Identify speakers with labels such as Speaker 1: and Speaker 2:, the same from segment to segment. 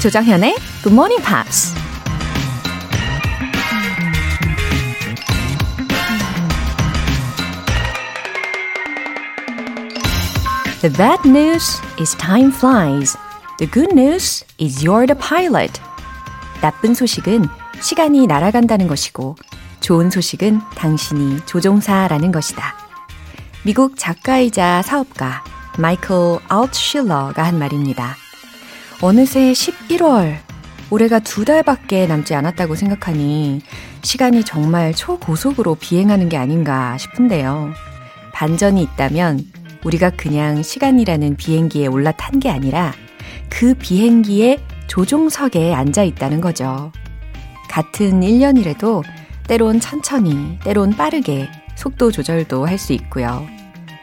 Speaker 1: 조정현의 Good Morning Pops. The bad news is time flies. The good news is you're the pilot. 나쁜 소식은 시간이 날아간다는 것이고, 좋은 소식은 당신이 조종사라는 것이다. 미국 작가이자 사업가 마이클 아웃실러가 한 말입니다. 어느새 11월, 올해가 두 달밖에 남지 않았다고 생각하니 시간이 정말 초고속으로 비행하는 게 아닌가 싶은데요. 반전이 있다면 우리가 그냥 시간이라는 비행기에 올라탄 게 아니라 그 비행기의 조종석에 앉아 있다는 거죠. 같은 1년이라도 때론 천천히, 때론 빠르게 속도 조절도 할 수 있고요.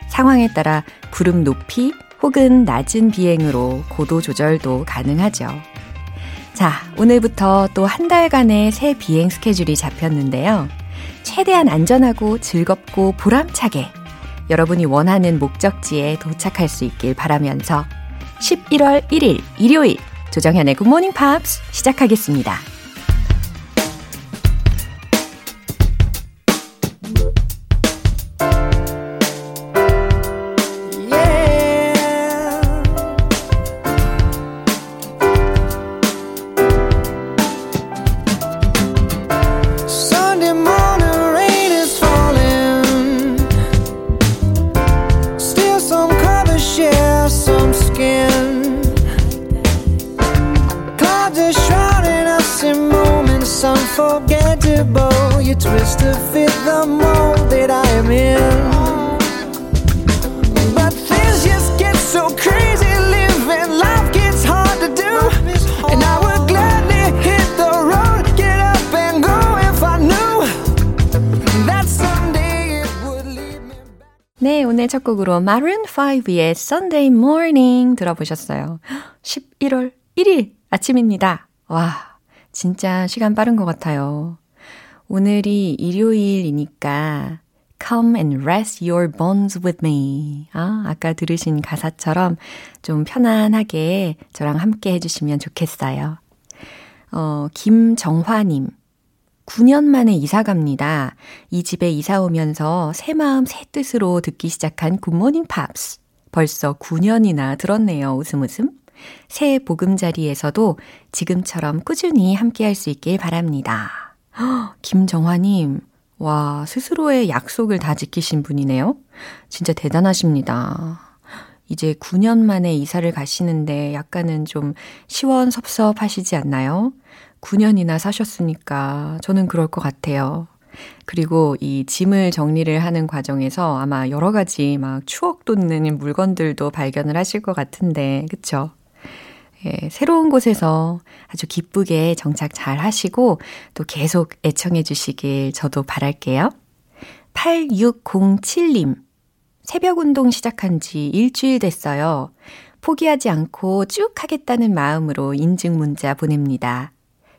Speaker 1: 상황에 따라 구름 높이 혹은 낮은 비행으로 고도 조절도 가능하죠. 자, 오늘부터 또 한 달간의 새 비행 스케줄이 잡혔는데요. 최대한 안전하고 즐겁고 보람차게 여러분이 원하는 목적지에 도착할 수 있길 바라면서 11월 1일 일요일 조정현의 Good Morning Pops 시작하겠습니다. Twist to fit the mold that I am in. But things just get so crazy, living life gets hard to do. And I would gladly hit the road, get up and go if I knew that someday it would lead me back. 네, 오늘 첫 곡으로 Maroon 5의 Sunday Morning 들어보셨어요. 11월 1일 아침입니다. 와, 진짜 시간 빠른 것 같아요. 오늘이 일요일이니까 Come and rest your bones with me. 아, 아까 들으신 가사처럼 좀 편안하게 저랑 함께 해주시면 좋겠어요. 어, 김정화님. 9년 만에 이사 갑니다. 이 집에 이사 오면서 새 마음 새 뜻으로 듣기 시작한 Good Morning Pops. 벌써 9년이나 들었네요. 웃음 웃음. 새 보금자리에서도 지금처럼 꾸준히 함께 할 수 있길 바랍니다. 김정화님, 와, 스스로의 약속을 다 지키신 분이네요. 진짜 대단하십니다. 이제 9년 만에 이사를 가시는데 약간은 좀 시원섭섭하시지 않나요? 9년이나 사셨으니까 저는 그럴 것 같아요. 그리고 이 짐을 정리를 하는 과정에서 아마 여러 가지 막 추억 돋는 물건들도 발견을 하실 것 같은데, 그쵸? 예, 새로운 곳에서 아주 기쁘게 정착 잘 하시고 또 계속 애청해 주시길 저도 바랄게요. 8607님. 새벽 운동 시작한 지 일주일 됐어요. 포기하지 않고 쭉 하겠다는 마음으로 인증 문자 보냅니다.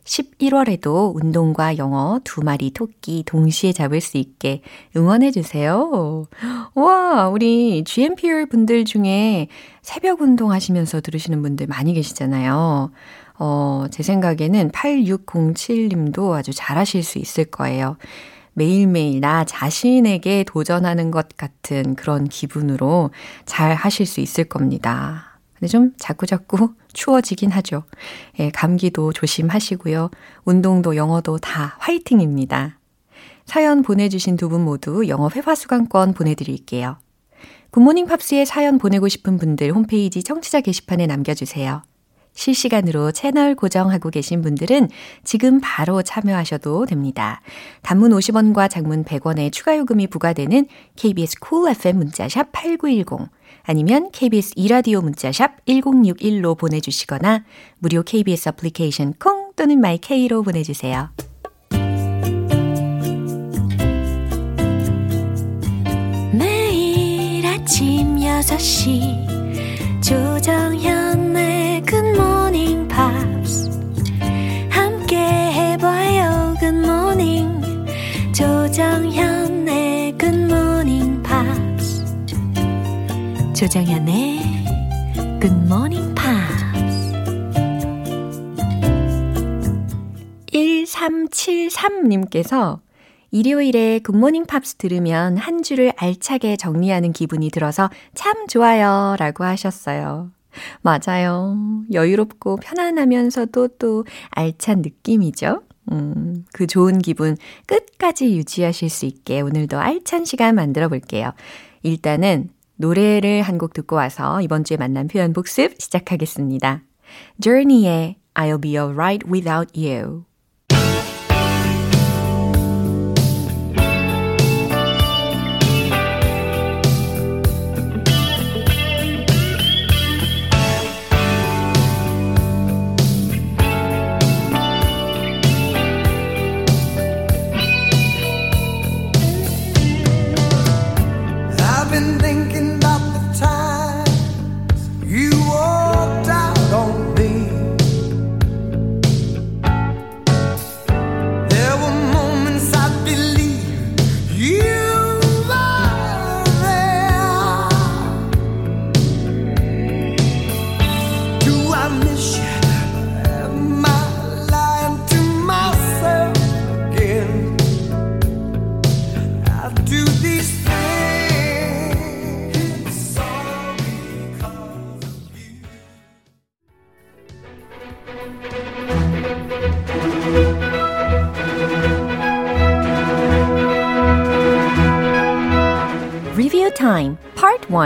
Speaker 1: 11월에도 운동과 영어 두 마리 토끼 동시에 잡을 수 있게 응원해주세요. 와, 우리 GMPR 분들 중에 새벽 운동 하시면서 들으시는 분들 많이 계시잖아요. 어, 제 생각에는 8607님도 아주 잘하실 수 있을 거예요. 매일매일 나 자신에게 도전하는 것 같은 그런 기분으로 잘 하실 수 있을 겁니다. 근데 좀 자꾸자꾸 추워지긴 하죠. 예, 감기도 조심하시고요. 운동도 영어도 다 화이팅입니다. 사연 보내주신 두 분 모두 영어 회화 수강권 보내드릴게요. Good Morning Pops에 사연 보내고 싶은 분들 홈페이지 청취자 게시판에 남겨주세요. 실시간으로 채널 고정하고 계신 분들은 지금 바로 참여하셔도 됩니다. 단문 50원과 장문 100원의 추가 요금이 부과되는 KBS Cool FM 문자샵 8910 아니면 KBS 이라디오 문자샵 1061로 보내주시거나 무료 KBS 애플리케이션 콩 또는 my K로 보내주세요. 매일 아침 6시 조정현 조정현의 Good Morning Pops. 2373님께서 일요일에 굿모닝 팝스 들으면 한 주를 알차게 정리하는 기분이 들어서 참 좋아요 라고 하셨어요. 맞아요. 여유롭고 편안하면서도 또 알찬 느낌이죠. 음, 그 좋은 기분 끝까지 유지하실 수 있게 오늘도 알찬 시간 만들어 볼게요. 일단은 노래를 한 곡 듣고 와서 이번 주에 만난 표현 복습 시작하겠습니다. Journey의 I'll be alright without you.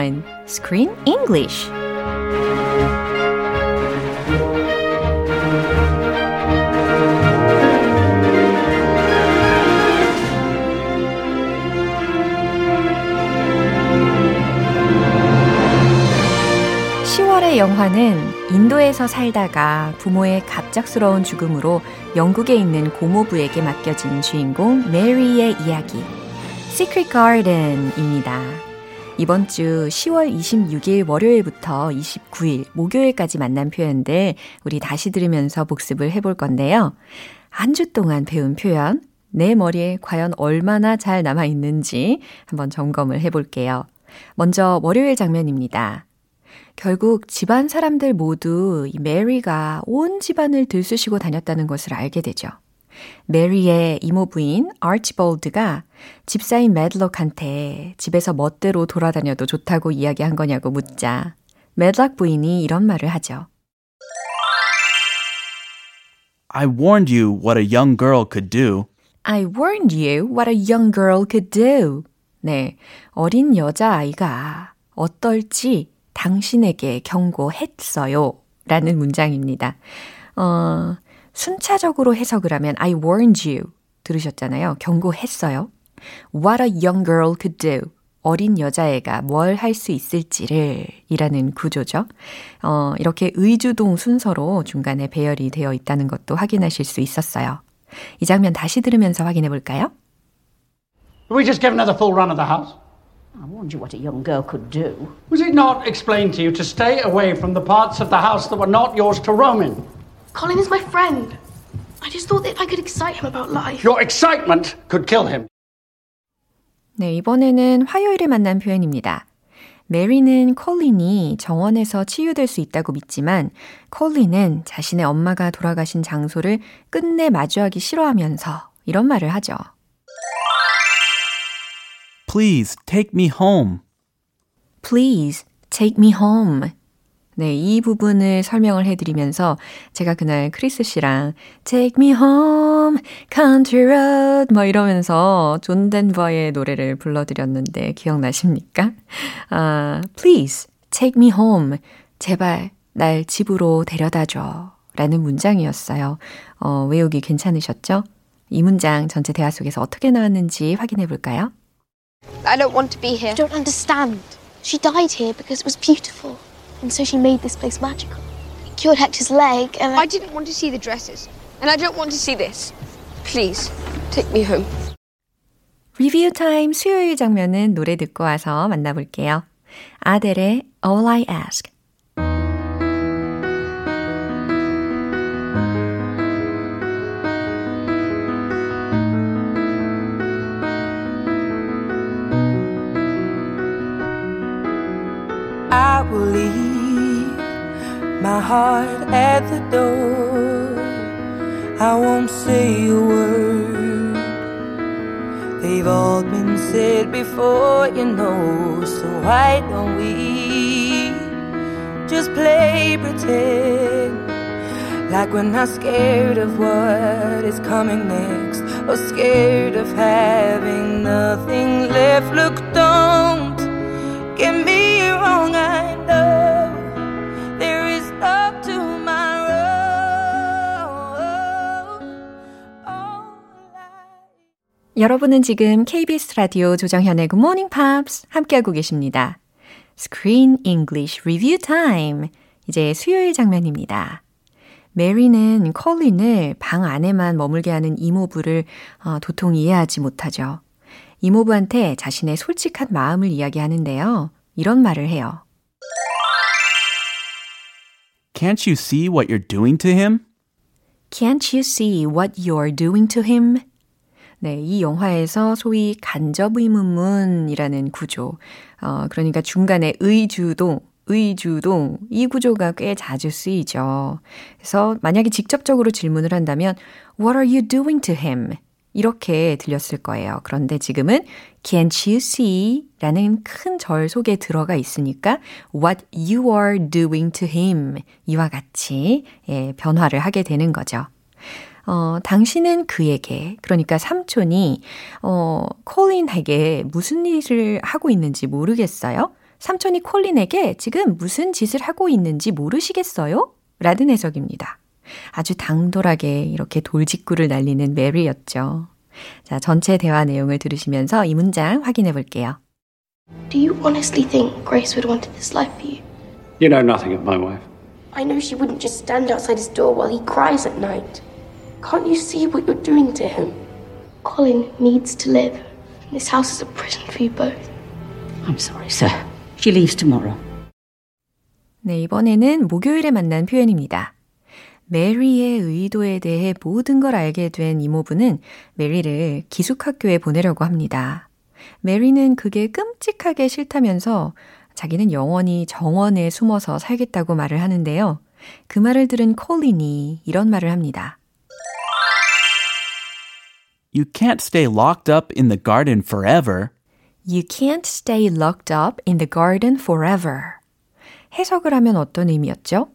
Speaker 1: 1 Screen English. 10월의 영화는 인도에서 살다가 부모의 갑작스러운 죽음으로 영국에 있는 고모부에게 맡겨진 주인공 메리의 이야기. Secret Garden입니다. 이번 주 10월 26일 월요일부터 29일 목요일까지 만난 표현들 우리 다시 들으면서 복습을 해볼 건데요. 한 주 동안 배운 표현, 내 머리에 과연 얼마나 잘 남아 있는지 한번 점검을 해볼게요. 먼저 월요일 장면입니다. 결국 집안 사람들 모두 이 메리가 온 집안을 들쑤시고 다녔다는 것을 알게 되죠. 메리의 이모 부인 아치볼드가 집사인 매들록한테 집에서 멋대로 돌아다녀도 좋다고 이야기한 거냐고 묻자 매들록 부인이 이런 말을 하죠.
Speaker 2: I warned you what a young girl could do.
Speaker 1: I warned you what a young girl could do. 네, 어린 여자아이가 어떨지 당신에게 경고했어요. 라는 문장입니다. 어, 순차적으로 해석을 하면 I warned you 들으셨잖아요. 경고했어요. What a young girl could do. 어린 여자애가 뭘 할 수 있을지를 이라는 구조죠. 어, 이렇게 의주동 순서로 중간에 배열이 되어 있다는 것도 확인하실 수 있었어요. 이 장면 다시 들으면서 확인해 볼까요?
Speaker 3: We just given her the full run of the house.
Speaker 4: I warned you what a young girl could do.
Speaker 3: Was it not explained to you to stay away from the parts of the house that were not yours to roam in?
Speaker 5: Colin is my friend. I just thought that if I could excite him about life.
Speaker 3: Your excitement could kill him.
Speaker 1: 네, 이번에는 화요일에 만난 표현입니다. 메리는 콜린이 정원에서 치유될 수 있다고 믿지만 콜린은 자신의 엄마가 돌아가신 장소를 끝내 마주하기 싫어하면서 이런 말을 하죠.
Speaker 2: Please take me home.
Speaker 1: Please take me home. 네, 이 부분을 설명을 해드리면서 제가 그날 크리스 씨랑 Take me home, country road 뭐 이러면서 존 덴버의 노래를 불러드렸는데 기억나십니까? 아, please take me home. 제발 날 집으로 데려다줘. 라는 문장이었어요. 어, 외우기 괜찮으셨죠? 이 문장 전체 대화 속에서 어떻게 나왔는지 확인해 볼까요?
Speaker 5: I don't want to be here. I don't understand. She died here because it was beautiful. And so she made this place magical. It cured Hector's leg, and I...
Speaker 6: I didn't want to see the dresses. And I don't want to see this. Please, take me home.
Speaker 1: 리뷰 타임 수요일 장면은 노래 듣고 와서 만나볼게요. 아델의 All I Ask.
Speaker 7: I won't say a word. They've all been said before, you know, so why don't we just play pretend? Like we're not scared of what is coming next, or scared of having nothing left. Look, don't get me wrong, I
Speaker 1: 여러분은 지금 KBS 라디오 조정현의 Good Morning Pops 함께하고 계십니다. Screen English Review Time. 이제 수요일 장면입니다. 메리는 콜린을 방 안에만 머물게 하는 이모부를 어, 도통 이해하지 못하죠. 이모부한테 자신의 솔직한 마음을 이야기하는데요. 이런 말을 해요.
Speaker 2: Can't you see what you're doing to him?
Speaker 1: Can't you see what you're doing to him? 네, 이 영화에서 소위 간접의문문이라는 구조, 어, 그러니까 중간에 의주동, 의주동, 이 구조가 꽤 자주 쓰이죠. 그래서 만약에 직접적으로 질문을 한다면, What are you doing to him? 이렇게 들렸을 거예요. 그런데 지금은 Can't you see? 라는 큰 절 속에 들어가 있으니까 What you are doing to him 이와 같이 예, 변화를 하게 되는 거죠. 어, 당신은 그에게, 그러니까 삼촌이, 어, 콜린에게 무슨 일을 하고 있는지 모르겠어요? 삼촌이 콜린에게 지금 무슨 짓을 하고 있는지 모르시겠어요? 라는 해석입니다. 아주 당돌하게 이렇게 돌직구를 날리는 메리였죠. 자, 전체 대화 내용을 들으시면서 이 문장 확인해 볼게요.
Speaker 5: Do you honestly think Grace would wanted this life for you?
Speaker 3: You know nothing of my wife.
Speaker 5: I know she wouldn't just stand outside his door while he cries at night. Can't you see what you're doing to him? Colin needs to live. This house is a prison for you both.
Speaker 4: I'm sorry, sir. She leaves tomorrow.
Speaker 1: 네, 이번에는 목요일에 만난 표현입니다. 메리의 의도에 대해 모든 걸 알게 된 이모부는 메리를 기숙학교에 보내려고 합니다. 메리는 그게 끔찍하게 싫다면서 자기는 영원히 정원에 숨어서 살겠다고 말을 하는데요. 그 말을 들은 콜린이 이런 말을 합니다.
Speaker 2: You can't stay locked up in the garden forever.
Speaker 1: You can't stay locked up in the garden forever. 해석을 하면 어떤 의미였죠?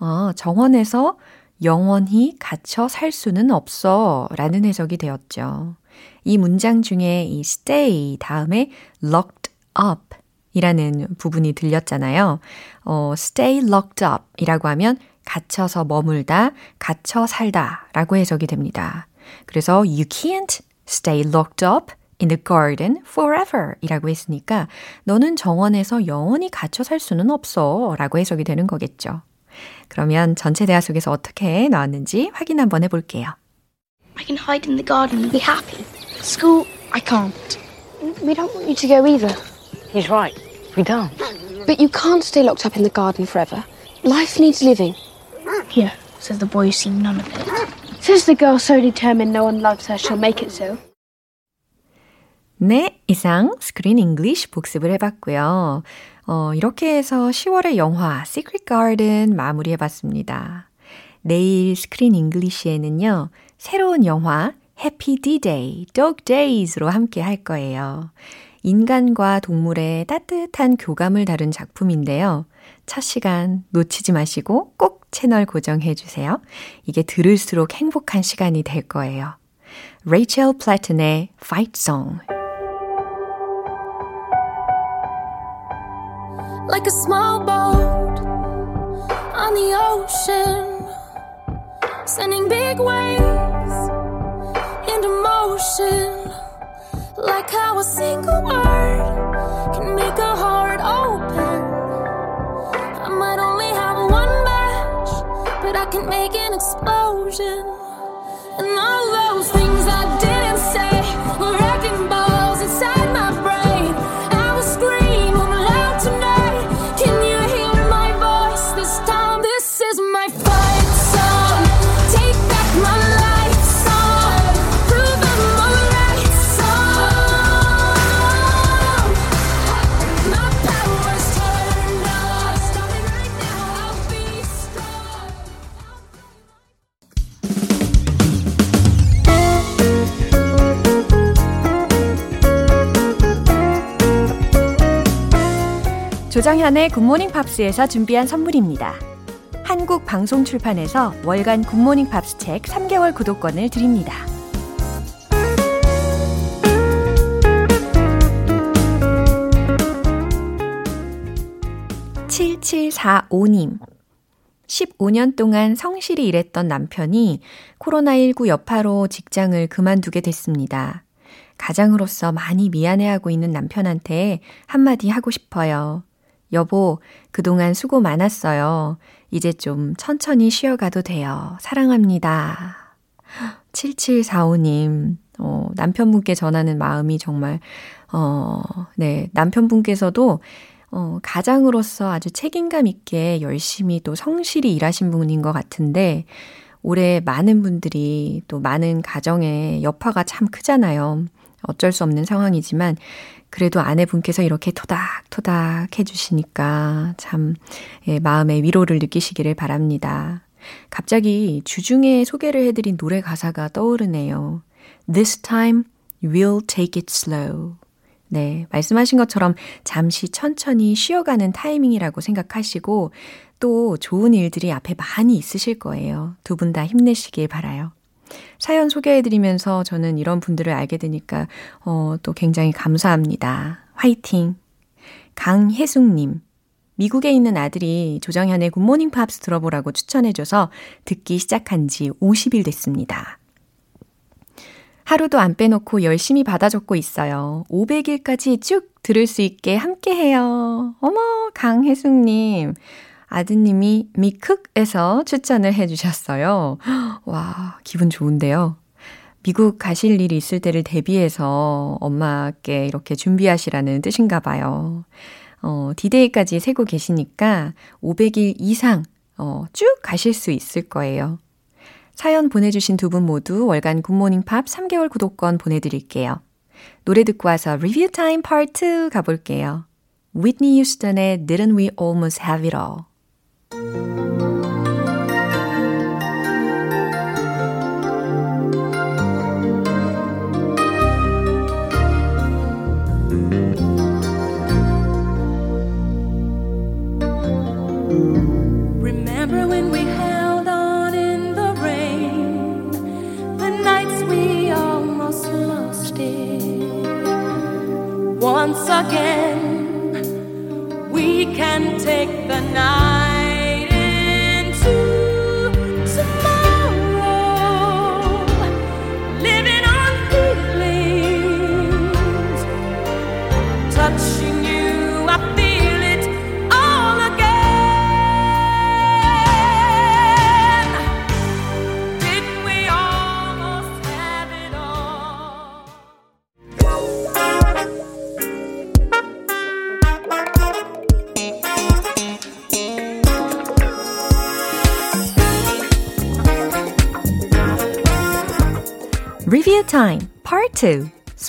Speaker 1: 아, 정원에서 영원히 갇혀 살 수는 없어 라는 해석이 되었죠. 이 문장 중에 이 stay 다음에 locked up 이라는 부분이 들렸잖아요. 어, stay locked up 이라고 하면 갇혀서 머물다, 갇혀 살다 라고 해석이 됩니다. 그래서 you can't stay locked up in the garden forever 이라고 했으니까 너는 정원에서 영원히 갇혀 살 수는 없어 라고 해석이 되는 거겠죠. 그러면 전체 대화 속에서 어떻게 나왔는지 확인 한번 해볼게요.
Speaker 5: I can hide in the garden and be happy. School, I can't.
Speaker 6: We don't want you to go either.
Speaker 4: He's right. We don't.
Speaker 6: But you can't stay locked up in the garden forever. Life needs living.
Speaker 5: Here, says the boy who's seen none of it.
Speaker 6: Says the girl so determined no one loves her, she'll make it so.
Speaker 1: 네, 이상 스크린 잉글리쉬 복습을 해봤고요. 어, 이렇게 해서 10월의 영화 Secret Garden 마무리해봤습니다. 내일 Screen English에는요, 새로운 영화 Happy D-Day, Dog Days로 함께 할 거예요. 인간과 동물의 따뜻한 교감을 다룬 작품인데요. 첫 시간 놓치지 마시고 꼭 채널 고정해 주세요. 이게 들을수록 행복한 시간이 될 거예요. 레이첼 플래튼의 Fight Song.
Speaker 8: like a small boat on the ocean, sending big waves into motion. Like how a single word can make a heart open. Can make an explosion. And all those
Speaker 1: 조정현의 굿모닝 팝스에서 준비한 선물입니다. 한국 방송 출판에서 월간 굿모닝 팝스 책 3개월 구독권을 드립니다. 7745님. 15년 동안 성실히 일했던 남편이 코로나19 여파로 직장을 그만두게 됐습니다. 가장으로서 많이 미안해하고 있는 남편한테 한마디 하고 싶어요. 여보, 그동안 수고 많았어요. 이제 좀 천천히 쉬어가도 돼요. 사랑합니다. 7745님, 어, 남편분께 전하는 마음이 정말, 어, 네, 남편분께서도 어, 가장으로서 아주 책임감 있게 열심히 또 성실히 일하신 분인 것 같은데, 올해 많은 분들이 또 많은 가정의 여파가 참 크잖아요. 어쩔 수 없는 상황이지만, 그래도 아내분께서 이렇게 토닥토닥 해주시니까 참, 예, 마음의 위로를 느끼시기를 바랍니다. 갑자기 주중에 소개를 해드린 노래 가사가 떠오르네요. This time, we'll take it slow. 네, 말씀하신 것처럼 잠시 천천히 쉬어가는 타이밍이라고 생각하시고 또 좋은 일들이 앞에 많이 있으실 거예요. 두 분 다 힘내시길 바라요. 사연 소개해드리면서 저는 이런 분들을 알게 되니까 어, 또 굉장히 감사합니다. 화이팅! 강혜숙님. 미국에 있는 아들이 조정현의 굿모닝 팝스 들어보라고 추천해줘서 듣기 시작한 지 50일 됐습니다. 하루도 안 빼놓고 열심히 받아 적고 있어요. 500일까지 쭉 들을 수 있게 함께 해요. 어머, 강혜숙님. 아드님이 미쿡에서 추천을 해주셨어요. 와, 기분 좋은데요. 미국 가실 일이 있을 때를 대비해서 엄마께 이렇게 준비하시라는 뜻인가 봐요. 어, 디데이까지 세고 계시니까 500일 이상, 어, 쭉 가실 수 있을 거예요. 사연 보내주신 두 분 모두 월간 굿모닝 팝 3개월 구독권 보내드릴게요. 노래 듣고 와서 리뷰 타임 파트 2 가볼게요. Whitney Houston의 Didn't We Almost Have It All Música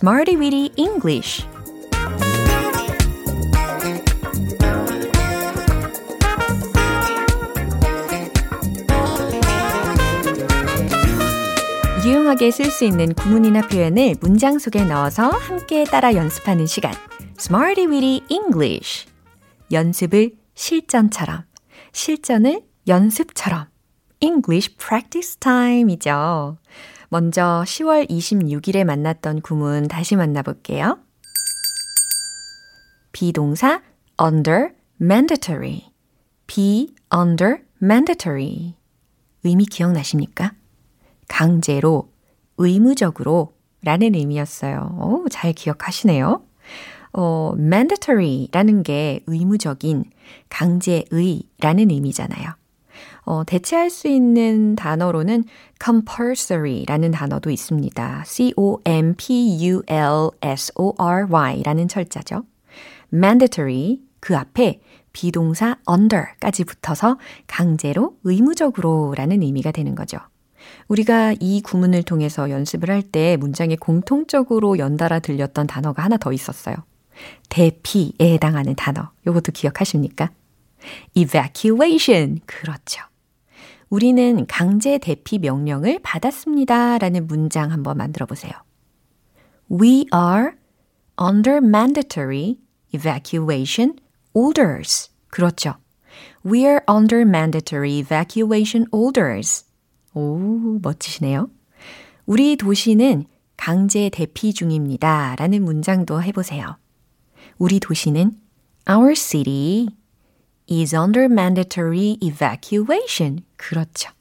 Speaker 1: Smarty Weedy English 유용하게 쓸 수 있는 구문이나 표현을 문장 속에 넣어서 함께 따라 연습하는 시간 Smarty Weedy English 연습을 실전처럼 실전을 연습처럼 English Practice Time이죠. 먼저 10월 26일에 만났던 구문 다시 만나볼게요. 비동사 under mandatory. be under mandatory. 의미 기억나십니까? 강제로, 의무적으로 라는 의미였어요. 오, 잘 기억하시네요. 어, mandatory 라는 게 의무적인, 강제의라는 의미잖아요. 어, 대체할 수 있는 단어로는 compulsory 라는 단어도 있습니다. C-O-M-P-U-L-S-O-R-Y 라는 철자죠. mandatory, 그 앞에 비동사 under까지 붙어서 강제로, 의무적으로 라는 의미가 되는 거죠. 우리가 이 구문을 통해서 연습을 할 때 문장에 공통적으로 연달아 들렸던 단어가 하나 더 있었어요. 대피에 해당하는 단어. 요것도 기억하십니까? evacuation. 그렇죠. 우리는 강제 대피 명령을 받았습니다. 라는 문장 한번 만들어 보세요. We are under mandatory evacuation orders. 그렇죠. We're under mandatory evacuation orders. 오, 멋지시네요. 우리 도시는 강제 대피 중입니다. 라는 문장도 해보세요. 우리 도시는 Our city is under mandatory evacuation. 그렇죠.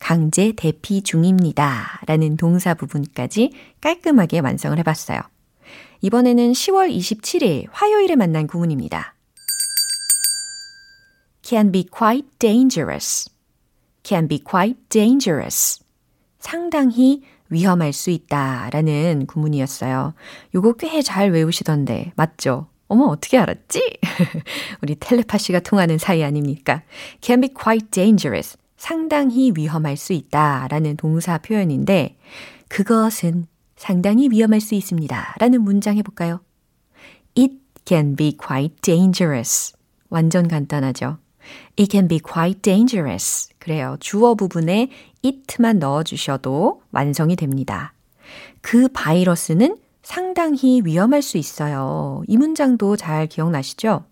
Speaker 1: 강제 대피 중입니다. 라는 동사 부분까지 깔끔하게 완성을 해봤어요. 이번에는 10월 27일 화요일에 만난 구문입니다. can be quite dangerous. can be quite dangerous. 상당히 위험할 수 있다 라는 구문이었어요. 요거 꽤 잘 외우시던데, 맞죠? 어머, 어떻게 알았지? 우리 텔레파시가 통하는 사이 아닙니까? can be quite dangerous. 상당히 위험할 수 있다 라는 동사 표현인데, 그것은 상당히 위험할 수 있습니다. 라는 문장 해볼까요? It can be quite dangerous. 완전 간단하죠? It can be quite dangerous. 그래요. 주어 부분에 it만 넣어주셔도 완성이 됩니다. 그 바이러스는 상당히 위험할 수 있어요. 이 문장도 잘 기억나시죠?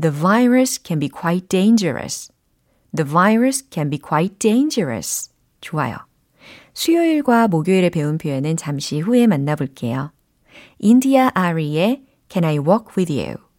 Speaker 1: The virus can be quite dangerous. The virus can be quite dangerous. 좋아요. 수요일과 목요일에 배운 표현은 잠시 후에 만나볼게요. 인디아 아리의 Can I Walk With You?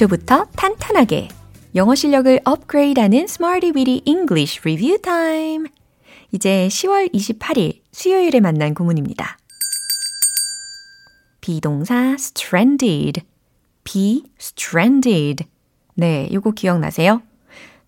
Speaker 1: 기초부터 탄탄하게 영어 실력을 업그레이드하는 Smarty Weedy English Review Time. 이제 10월 28일 수요일에 만난 구문입니다. 비동사 stranded, be stranded. 네, 요거 기억나세요?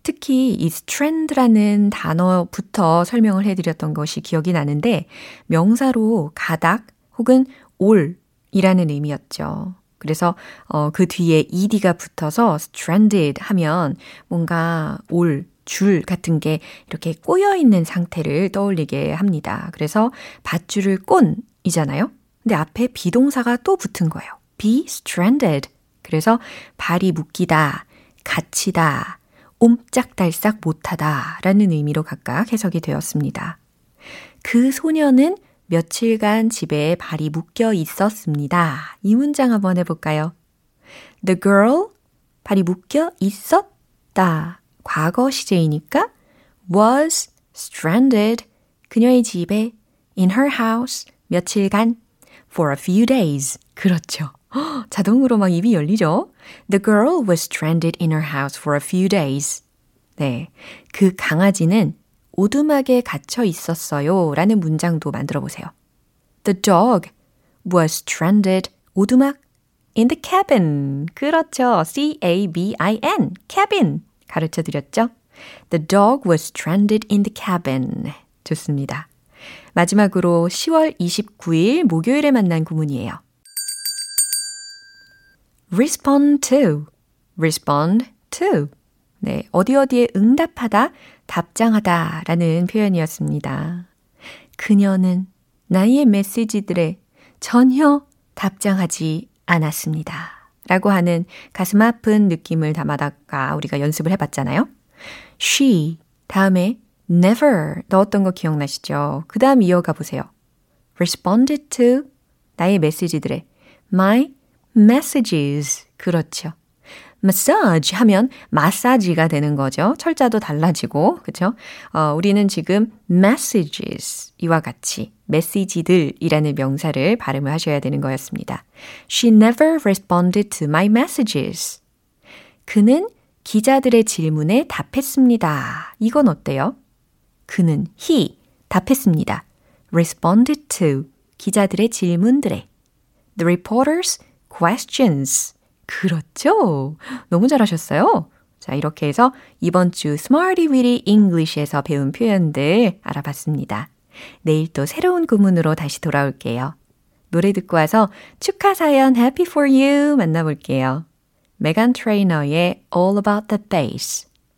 Speaker 1: 특히 이 strand라는 단어부터 설명을 해드렸던 것이 기억이 나는데 명사로 가닥 혹은 올이라는 의미였죠. 그래서 어, 그 뒤에 ed가 붙어서 stranded 하면 뭔가 올, 줄 같은 게 이렇게 꼬여 있는 상태를 떠올리게 합니다. 그래서 밧줄을 꼰이잖아요. 근데 앞에 비동사가 또 붙은 거예요. be stranded. 그래서 발이 묶이다, 갇히다, 옴짝달싹 못하다 라는 의미로 각각 해석이 되었습니다. 그 소녀는 며칠간 집에 발이 묶여 있었습니다. 이 문장 한번 해볼까요? The girl, 발이 묶여 있었다. 과거 시제이니까 was stranded, 그녀의 집에 in her house, 며칠간 for a few days. 그렇죠. 헉, 자동으로 막 입이 열리죠? The girl was stranded in her house for a few days. 네. 그 강아지는 오두막에 갇혀 있었어요. 라는 문장도 만들어 보세요. The dog was stranded 오두막 in the cabin. 그렇죠. C-A-B-I-N. cabin. 가르쳐 드렸죠? The dog was stranded in the cabin. 좋습니다. 마지막으로 10월 29일 목요일에 만난 구문이에요. respond to, respond to. 네, 어디 어디에 응답하다, 답장하다 라는 표현이었습니다. 그녀는 나의 메시지들에 전혀 답장하지 않았습니다. 라고 하는 가슴 아픈 느낌을 담아다가 우리가 연습을 해봤잖아요. she 다음에 never 넣었던 거 기억나시죠? 그 다음 이어가 보세요. responded to 나의 메시지들에 my messages 그렇죠. Massage 하면 마사지가 되는 거죠. 철자도 달라지고, 그쵸? 어, 우리는 지금 messages 이와 같이 메시지들이라는 명사를 발음을 하셔야 되는 거였습니다. She never responded to my messages. 그는 기자들의 질문에 답했습니다. 이건 어때요? 그는 he 답했습니다. responded to 기자들의 질문들에 the reporters questions 그렇죠? 너무 잘하셨어요. 자, 이렇게 해서 이번 주 Smarty Weedy English에서 배운 표현들 알아봤습니다. 내일 또 새로운 구문으로 다시 돌아올게요. 노래 듣고 와서 축하 사연 Happy for You 만나볼게요. 메간 트레이너의 All About the Bass.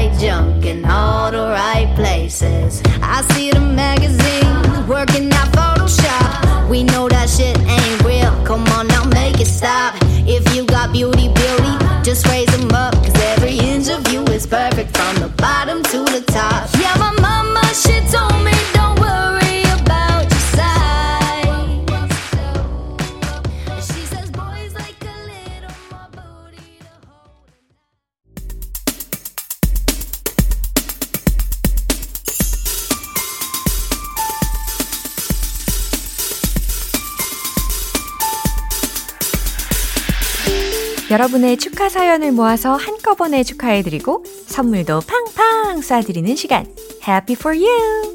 Speaker 9: right junk in all the right places. I see the magazines working out Photoshop. We know that shit ain't real. Come on now, make it stop. If you got beauty, beauty, just raise them up. Cause every inch of you is perfect from the bottom to the top. Yeah, my mama, she told me
Speaker 1: 여러분의 축하 사연을 모아서 한꺼번에 축하해드리고 선물도 팡팡 쏴드리는 시간. Happy for you!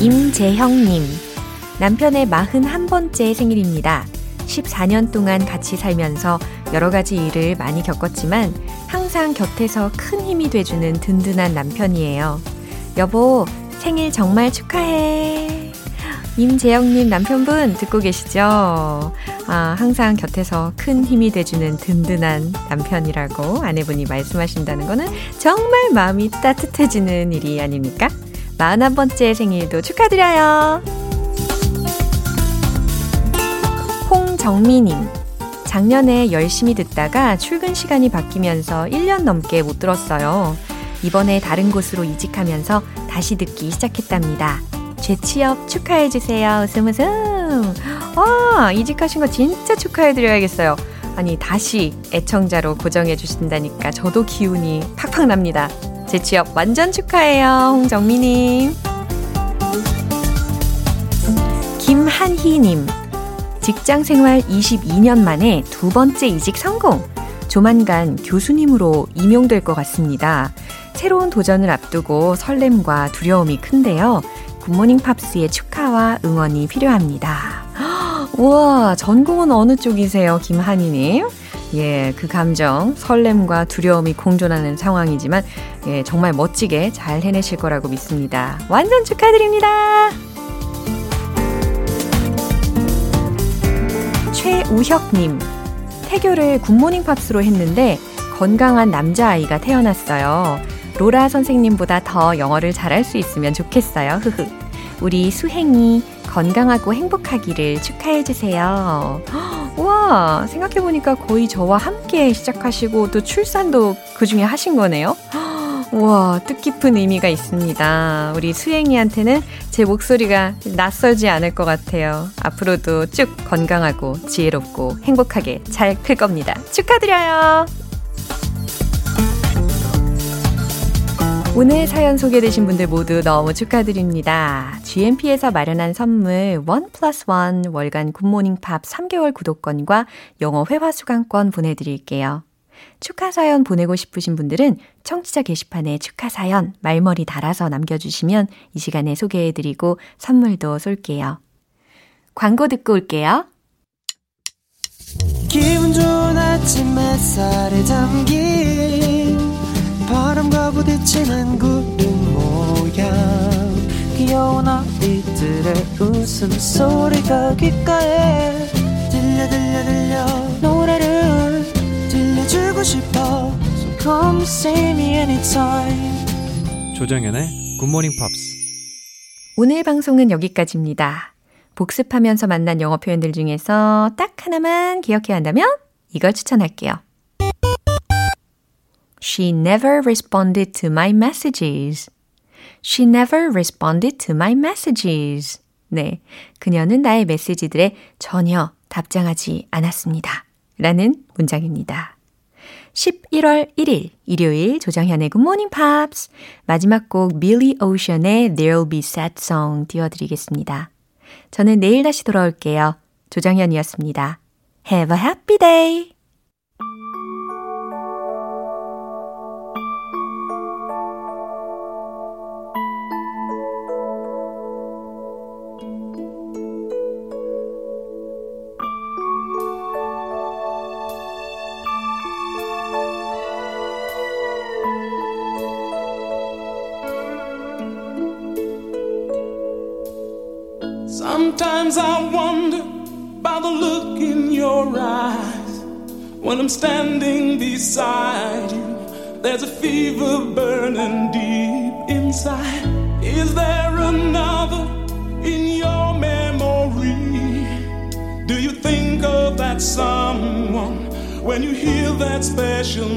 Speaker 1: 임재형님. 남편의 41번째 생일입니다. 14년 동안 같이 살면서 여러 가지 일을 많이 겪었지만 항상 곁에서 큰 힘이 돼주는 든든한 남편이에요. 여보, 생일 정말 축하해. 임재영님 남편분 듣고 계시죠? 아, 항상 곁에서 큰 힘이 돼주는 든든한 남편이라고 아내분이 말씀하신다는 거는 정말 마음이 따뜻해지는 일이 아닙니까? 41번째 생일도 축하드려요. 홍정미님. 작년에 열심히 듣다가 출근 시간이 바뀌면서 1년 넘게 못 들었어요. 이번에 다른 곳으로 이직하면서 다시 듣기 시작했답니다. 재취업 축하해주세요. 웃음 웃음. 와, 이직하신 거 진짜 축하해드려야겠어요. 아니, 다시 애청자로 고정해주신다니까 저도 기운이 팍팍 납니다. 재취업 완전 축하해요. 홍정미님. 김한희님. 직장 생활 22년 만에 두 번째 이직 성공. 조만간 교수님으로 임용될 것 같습니다. 새로운 도전을 앞두고 설렘과 두려움이 큰데요. 굿모닝 팝스의 축하와 응원이 필요합니다. 우와, 전공은 어느 쪽이세요, 김한희님? 예, 그 감정, 설렘과 두려움이 공존하는 상황이지만, 예, 정말 멋지게 잘 해내실 거라고 믿습니다. 완전 축하드립니다! 최우혁님, 태교를 굿모닝 팝스로 했는데, 건강한 남자아이가 태어났어요. 로라 선생님보다 더 영어를 잘할 수 있으면 좋겠어요. 흐흐. 우리 수행이 건강하고 행복하기를 축하해 주세요. 와, 생각해 보니까 거의 저와 함께 시작하시고 또 출산도 그 중에 하신 거네요. 와, 뜻깊은 의미가 있습니다. 우리 수행이한테는 제 목소리가 낯설지 않을 것 같아요. 앞으로도 쭉 건강하고 지혜롭고 행복하게 잘 클 겁니다. 축하드려요! 오늘 사연 소개되신 분들 모두 너무 축하드립니다. GMP에서 마련한 선물 원 플러스 원 월간 굿모닝 팝 3개월 구독권과 영어 회화 수강권 보내드릴게요. 축하 사연 보내고 싶으신 분들은 청취자 게시판에 축하 사연 말머리 달아서 남겨주시면 이 시간에 소개해드리고 선물도 쏠게요. 광고 듣고 올게요.
Speaker 10: 기분 좋은 아침 햇살에 담긴 바람과 부딪히는 구름 모양. 귀여운 아이들의 웃음소리가 귓가에 들려 들려 들려. 노래를 들려주고 싶어. So come see me anytime.
Speaker 11: 조정연의 굿모닝 팝스
Speaker 1: 오늘 방송은 여기까지입니다. 복습하면서 만난 영어 표현들 중에서 딱 하나만 기억해야 한다면 이걸 추천할게요. She never responded to my messages. She never responded to my messages. 네. 그녀는 나의 메시지들에 전혀 답장하지 않았습니다. 라는 문장입니다. 11월 1일 일요일 조정현의 Good Morning Pops 마지막 곡 Billy Ocean의 There'll Be Sad Song 띄워드리겠습니다. 저는 내일 다시 돌아올게요. 조정현이었습니다. Have a happy day!
Speaker 12: Burning deep inside. Is there another in your memory? Do you think of that someone when you hear that special?